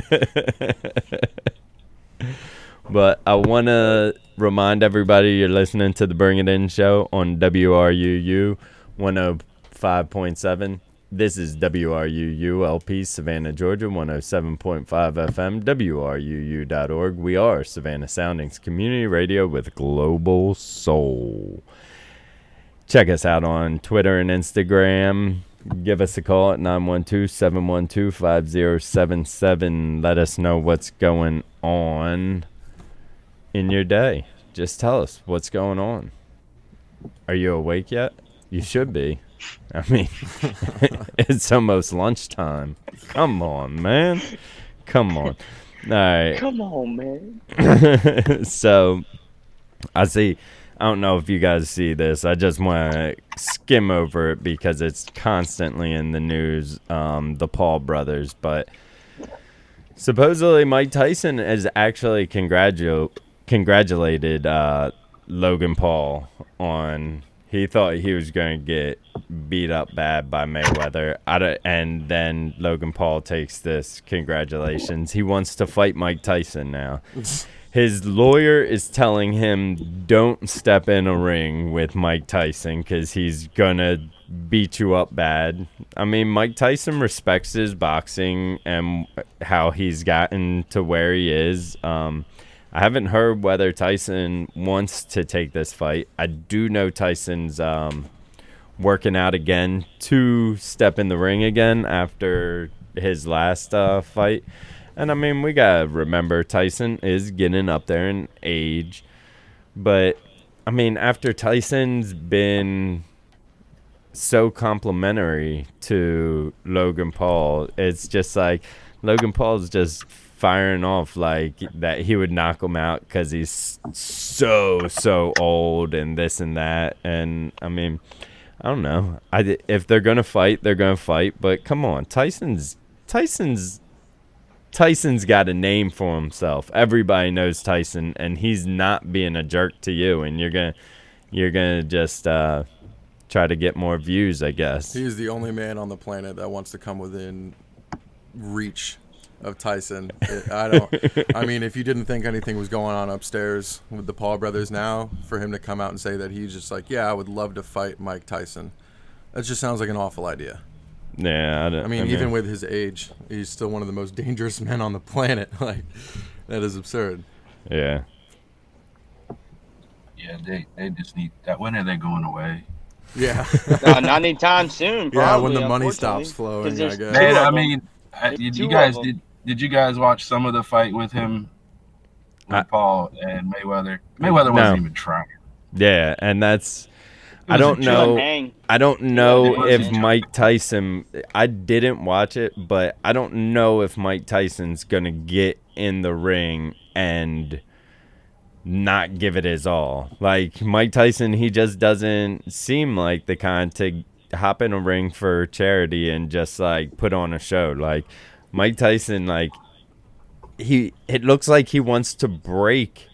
but I want to remind everybody you're listening to the Bring It In show on WRUU 105.7. This is WRUU LP Savannah, Georgia 107.5 FM, WRUU.org. We are Savannah Soundings Community Radio with Global Soul. Check us out on Twitter and Instagram. Give us a call at 912 712 5077. Let us know what's going on in your day. Just tell us what's going on. Are you awake yet? You should be. I mean, it's almost lunchtime. Come on, man. Come on. All right. Come on, man. so I see I don't know if you guys see this. I just want to skim over it because it's constantly in the news. Um, the Paul brothers, but supposedly Mike Tyson has actually congratu- congratulated uh, Logan Paul on. He thought he was going to get beat up bad by Mayweather, I don't- and then Logan Paul takes this congratulations. He wants to fight Mike Tyson now. His lawyer is telling him don't step in a ring with Mike Tyson because he's gonna beat you up bad. I mean, Mike Tyson respects his boxing and how he's gotten to where he is. Um, I haven't heard whether Tyson wants to take this fight. I do know Tyson's um, working out again to step in the ring again after his last uh, fight. And I mean, we gotta remember Tyson is getting up there in age, but I mean, after Tyson's been so complimentary to Logan Paul, it's just like Logan Paul's just firing off like that he would knock him out because he's so so old and this and that. And i mean i don't know. I if they're gonna fight they're gonna fight. But come on tyson's tyson's tyson's got a name for himself everybody knows tyson and he's not being a jerk to you and you're gonna you're gonna just uh try to get more views i guess He's the only man on the planet that wants to come within reach of Tyson. It- I don't. I mean, if you didn't think anything was going on upstairs with the Paul brothers now, for him to come out and say that he's just like, yeah, I would love to fight Mike Tyson. That just sounds like an awful idea. Yeah i, don't, I mean, even with his age, he's still one of the most dangerous men on the planet. Like, that is absurd. yeah Yeah, they, they just need that. When are they going away? Yeah. Uh, not anytime soon. Yeah, when the money stops flowing. I guess. two Man, I mean, I, did you guys did did you guys watch some of the fight with him, with I- Paul and Mayweather? Mayweather No. wasn't even trying. yeah and that's It I don't know. I don't know if. Mike Tyson. I didn't watch it, but I don't know if Mike Tyson's gonna get in the ring and not give it his all. Like Mike Tyson, he just doesn't seem like the kind to hop in a ring for charity and just like put on a show. Like Mike Tyson, like he, it looks like he wants to break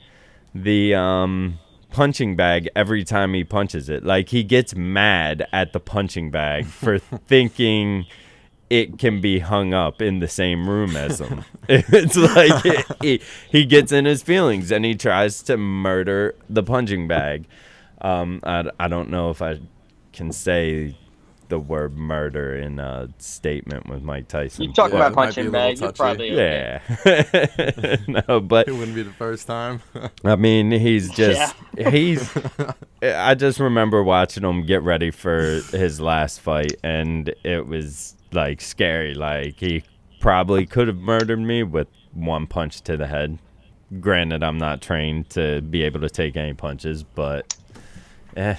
the um punching bag every time he punches it. Like he gets mad at the punching bag for thinking it can be hung up in the same room as him. it's like he, he gets in his feelings and he tries to murder the punching bag. Um, I, I don't know if I can say the word murder in a statement with Mike Tyson. You talk Yeah, about it might be a punching little bag, you're touchy. probably okay. yeah. no, but It wouldn't be the first time. I mean, he's just he's. I just remember watching him get ready for his last fight, and it was like scary. Like he probably could have murdered me with one punch to the head. Granted, I'm not trained to be able to take any punches, but eh,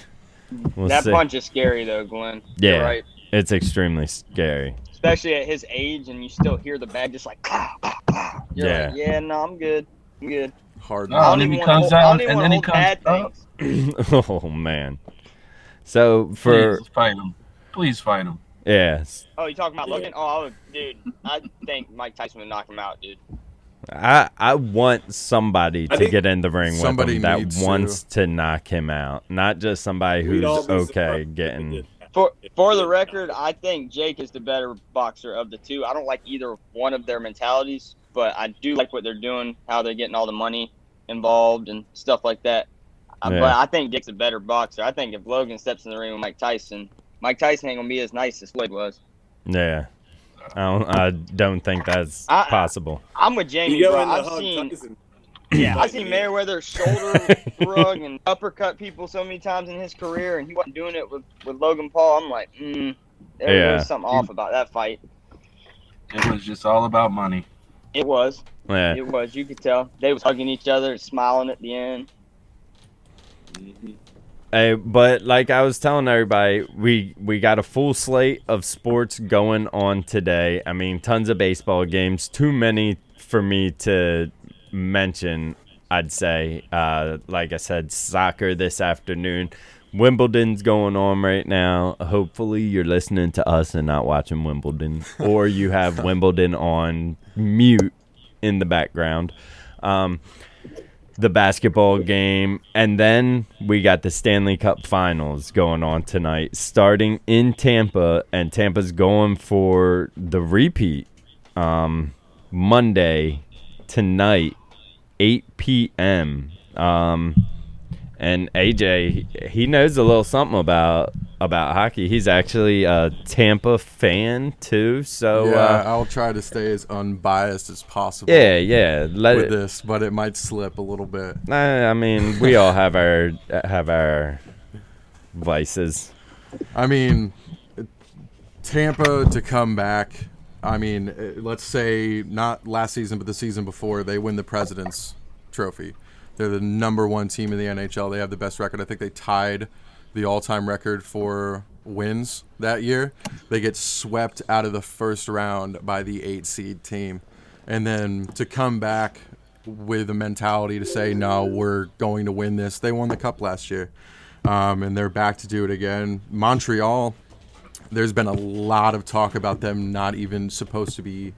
we'll that see. punch is scary though, Glenn. Yeah. You're right. It's extremely scary. Especially at his age, and you still hear the bag just like. Pow, pow, pow. You're Yeah. Like, yeah, no, I'm good. I'm good. Hard. Oh, I and then he comes hold- I down, don't even and then he comes up. oh man. So for Please fight him. Please fight him. Yes. Oh, you talking about Logan? Oh, I would- dude, I think Mike Tyson would knock him out, dude. I I want somebody I to get in the ring with him that needs to. wants to. knock him out, not just somebody who's okay surprised if we getting. For for the record, I think Jake is the better boxer of the two. I don't like either one of their mentalities, but I do like what they're doing, how they're getting all the money involved and stuff like that. Uh, Yeah. But I think Jake's a better boxer. I think if Logan steps in the ring with Mike Tyson, Mike Tyson ain't gonna be as nice as Floyd was. Yeah, I don't. I don't think that's I- possible. I'm with Jamie, You go bro. I've seen, Tyson. yeah, I've seen yeah. Mayweather shoulder shrug and uppercut people so many times in his career, and he wasn't doing it with, with Logan Paul. I'm like, mm, there Yeah. was something off about that fight. It was just all about money. It was. Yeah, It was. You could tell they was hugging each other, smiling at the end. Mhm. Hey, but like I was telling everybody, we we got a full slate of sports going on today. I mean, tons of baseball games. Too many for me to mention I'd say. Uh, like I said, soccer this afternoon. Wimbledon's going on right now. Hopefully, you're listening to us and not watching Wimbledon, or you have Wimbledon on mute in the background. Um, the basketball game, and then we got the Stanley Cup Finals going on tonight, starting in Tampa, and Tampa's going for the repeat um, Monday tonight, 8 p.m. Um, and AJ, he knows a little something about about hockey. He's actually a Tampa fan too, so yeah, uh, I'll try to stay as unbiased as possible. yeah, yeah. Let with it, this, but it might slip a little bit. I I mean, we all have our have our vices. I mean, Tampa to come back. I mean, eh, let's say not last season, but the season before, they win the President's Trophy. They're the number one team in the NHL. They have the best record. I think they tied the all-time record for wins that year. They get swept out of the first round by the eight seed team, and then to come back with a mentality to say, "No, we're going to win this." They won the cup last year, um, and they're back to do it again. Montreal there's been a lot of talk about them not even supposed to be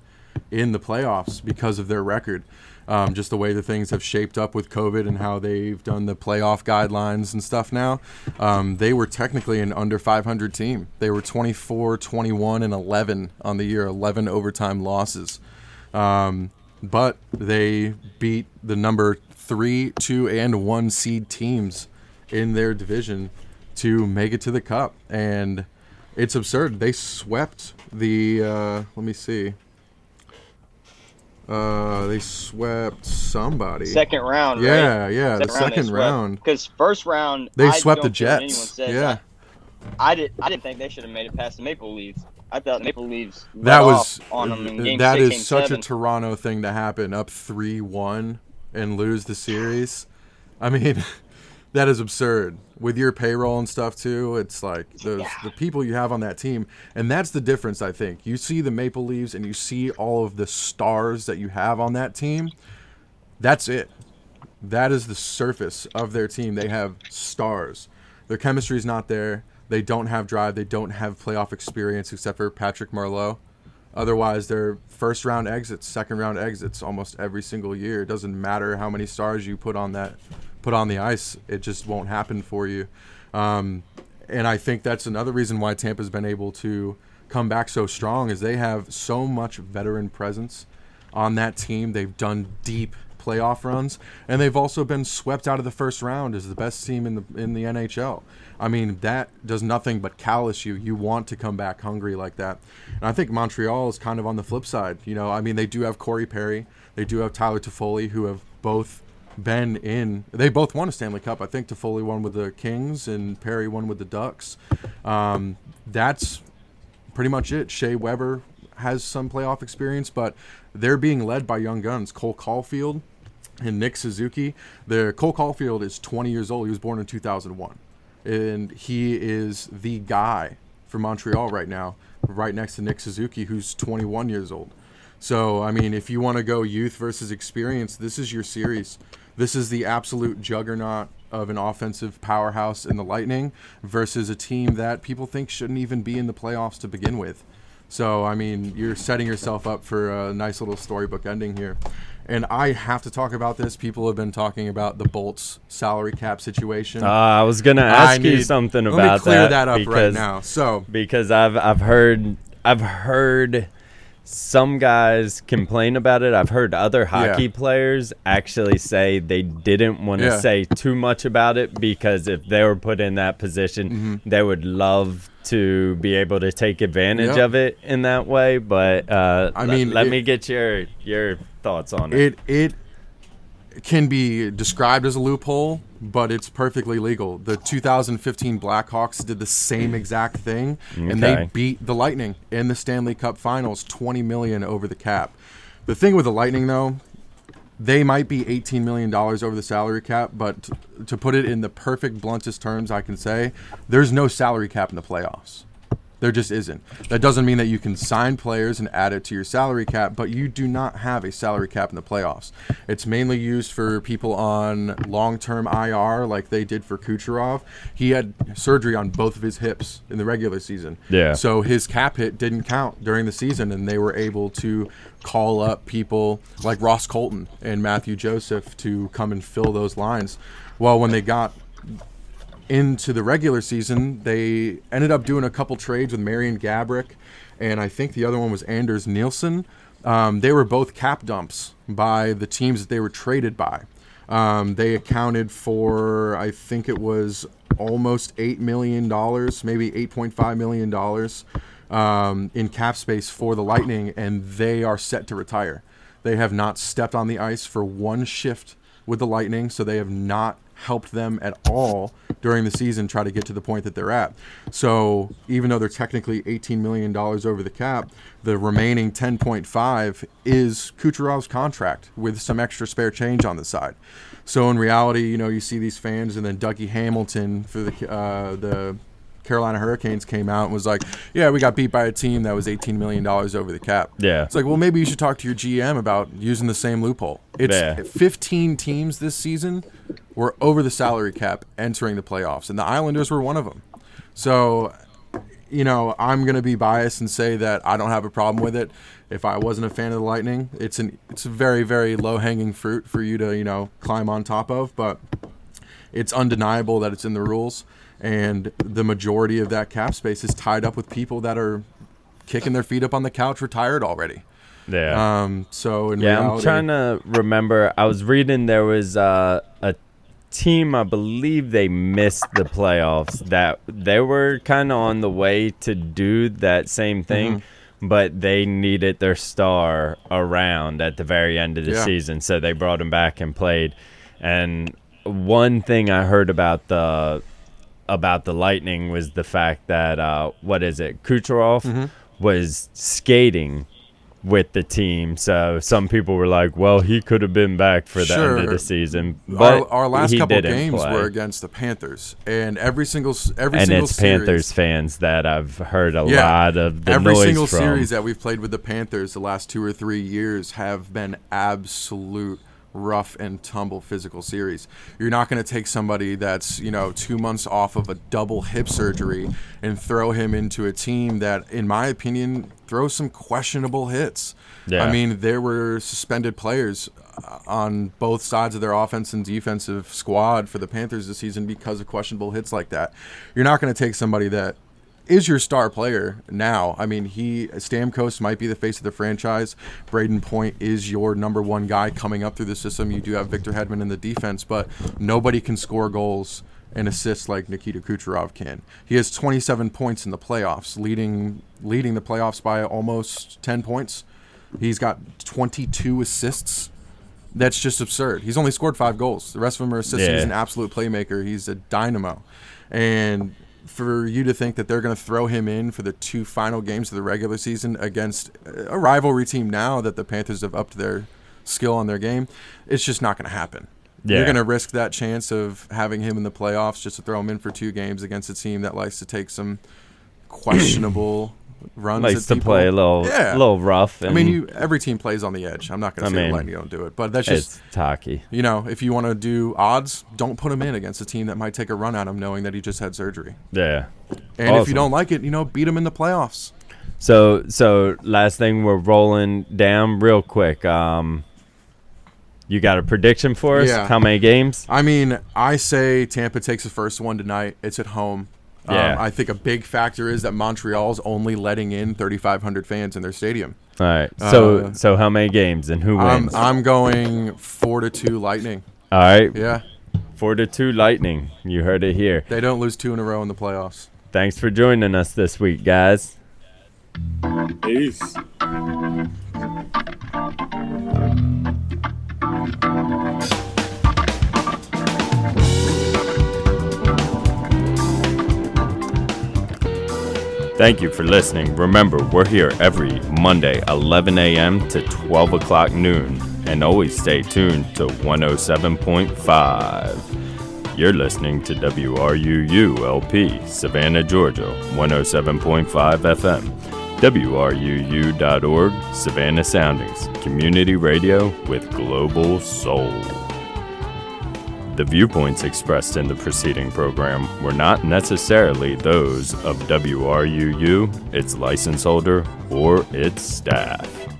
in the playoffs because of their record. Um, just the way the things have shaped up with COVID and how they've done the playoff guidelines and stuff now. Um, they were technically an under 500 team. They were 24, 21, and 11 on the year, 11 overtime losses. Um, but they beat the number three, two, and one seed teams in their division to make it to the cup. And it's absurd. They swept the. Uh, let me see. Uh, they swept somebody. Second round, Yeah, right? yeah, the second round. Because first round, They I swept the don't care what anyone Jets. Yeah, I, I did. I didn't think they should have made it past the Maple Leafs. I thought Maple Leafs let that was on them in game that six, is such seven. a Toronto thing to happen. Up three one and lose the series. I mean, that is absurd. With your payroll and stuff too, it's like those the people you have on that team, and that's the difference. I think you see the Maple Leaves and you see all of the stars that you have on that team. That's it. That is the surface of their team. They have stars. Their chemistry is not there. They don't have drive. They don't have playoff experience except for Patrick Marleau. Otherwise, they're first round exits, second round exits almost every single year. It doesn't matter how many stars you put on that, put on the ice. It just won't happen for you. Um, and I think that's another reason why Tampa's been able to come back so strong is they have so much veteran presence on that team. They've done deep playoff runs, and they've also been swept out of the first round as the best team in the in the NHL. I mean, that does nothing but callous you. You want to come back hungry like that. And I think Montreal is kind of on the flip side. You know, I mean, they do have Corey Perry, they do have Tyler Toffoli, who have both been in. They both won a Stanley Cup. I think Toffoli won with the Kings and Perry won with the Ducks. Um, that's pretty much it. Shea Weber has some playoff experience, but they're being led by young guns. Cole Caufield and Nick Suzuki. The Cole Caufield is 20 years old. He was born in 2001, and he is the guy for Montreal right now, right next to Nick Suzuki, who's 21 years old. So, I mean, if you want to go youth versus experience, this is your series. This is the absolute juggernaut of an offensive powerhouse in the Lightning versus a team that people think shouldn't even be in the playoffs to begin with. So, I mean, you're setting yourself up for a nice little storybook ending here. And I have to talk about this. People have been talking about the Bolts salary cap situation. Uh, I was gonna I ask you need- something about that. let me clear that, that up right now. So- because I've I've heard I've heard some guys complain about it. I've heard other hockey Yeah. players actually say they didn't want to Yeah. say too much about it because if they were put in that position, Mm-hmm. they would love to be able to take advantage Yep. of it in that way. But uh, I mean, let it- me get your your thoughts on it. it it can be described as a loophole, but it's perfectly legal. The 2015 Blackhawks did the same exact thing, and they beat the Lightning in the Stanley Cup Finals, 20 million over the cap. The thing with the Lightning, though, they might be 18 million dollars over the salary cap, but to put it in the perfect bluntest terms I can say, there's no salary cap in the playoffs. There just isn't. That doesn't mean that you can sign players and add it to your salary cap, but you do not have a salary cap in the playoffs. It's mainly used for people on long-term IR, like they did for Kucherov. He had surgery on both of his hips in the regular season. Yeah. So his cap hit didn't count during the season, and they were able to call up people like Ross Colton and Matthew Joseph to come and fill those lines. Well, when they got into the regular season, they ended up doing a couple trades with Marian Gaborik, and I think the other one was Anders Nilsson. Um, they were both cap dumps by the teams that they were traded by. Um, they accounted for, I think it was almost $8 million, maybe $8.5 million um, in cap space for the Lightning, and they are set to retire. They have not stepped on the ice for one shift with the Lightning, so they have not helped them at all during the season try to get to the point that they're at. So even though they're technically $18 million over the cap, the remaining 10.5 is Kucherov's contract with some extra spare change on the side. So in reality, you know, you see these fans, and then Dougie Hamilton for the uh, the Carolina Hurricanes came out and was like, "Yeah, we got beat by a team that was 18 million dollars over the cap." Yeah. It's like, well, maybe you should talk to your GM about using the same loophole. It's Yeah. 15 teams this season were over the salary cap entering the playoffs, and the Islanders were one of them. So, you know, I'm going to be biased and say that I don't have a problem with it. If I wasn't a fan of the Lightning, it's an it's a very very low hanging fruit for you to you know climb on top of, but it's undeniable that it's in the rules, and the majority of that cap space is tied up with people that are kicking their feet up on the couch, retired already. Yeah. Um. So in yeah, I'm trying to remember. I was reading there was uh, a team, I believe they missed the playoffs. That they were kind of on the way to do that same thing, Mm-hmm. but they needed their star around at the very end of the Yeah. season, so they brought him back and played. And one thing I heard about the about the Lightning was the fact that uh, what is it, Kucherov Mm-hmm. was skating with the team. So some people were like, "Well, he could have been back for the end of the season." But our, our last couple games play. were against the Panthers, and every single every and single it's series, Panthers fans that I've heard a Yeah. lot of the every noise single from. series that we've played with the Panthers the last two or three years have been absolute rough and tumble physical series. You're not going to take somebody that's you know two months off of a double hip surgery and throw him into a team that, in my opinion, throws some questionable hits. Yeah. I mean, there were suspended players uh, on both sides of their offense and defensive squad for the Panthers this season because of questionable hits like that. You're not going to take somebody that is your star player now. I mean, he Stamkos might be the face of the franchise. Brayden Point is your number one guy coming up through the system. You do have Victor Hedman in the defense, but nobody can score goals and assists like Nikita Kucherov can. He has 27 points in the playoffs, leading leading the playoffs by almost 10 points. He's got 22 assists. That's just absurd. He's only scored five goals. The rest of them are assists. He's an absolute playmaker. He's a dynamo. And for you to think that they're going to throw him in for the two final games of the regular season against a rivalry team now that the Panthers have upped their skill on their game, it's just not going to happen. Yeah. You're going to risk that chance of having him in the playoffs just to throw him in for two games against a team that likes to take some questionable runs. likes to people. play a little, Yeah. little rough. I mean, you every team plays on the edge. I'm not going to say mean, don't do it, but that's just it's hockey. you know, if you want to do odds, don't put him in against a team that might take a run at him, knowing that he just had surgery. Yeah. And if you don't like it, you know, beat him in the playoffs. So so last thing we're rolling down real quick. Um, you got a prediction for us? Yeah. How many games? I mean, I say Tampa takes the first one tonight. It's at home. Yeah. Um, I think a big factor is that Montreal's only letting in 3,500 fans in their stadium. All right. So Uh, so how many games and who I'm, wins? I'm going four to two Lightning. All right. Yeah, Four to two Lightning. You heard it here. they don't lose two in a row in the playoffs. Thanks for joining us this week, guys. Peace. Thank you for listening. Remember, we're here every Monday, 11 a.m. to 12 o'clock noon, and always stay tuned to 107.5. You're listening to WRUULP, Savannah, Georgia, 107.5 FM. WRUU.org, Savannah Soundings, community radio with global soul. The viewpoints expressed in the preceding program were not necessarily those of WRUU, its license holder, or its staff.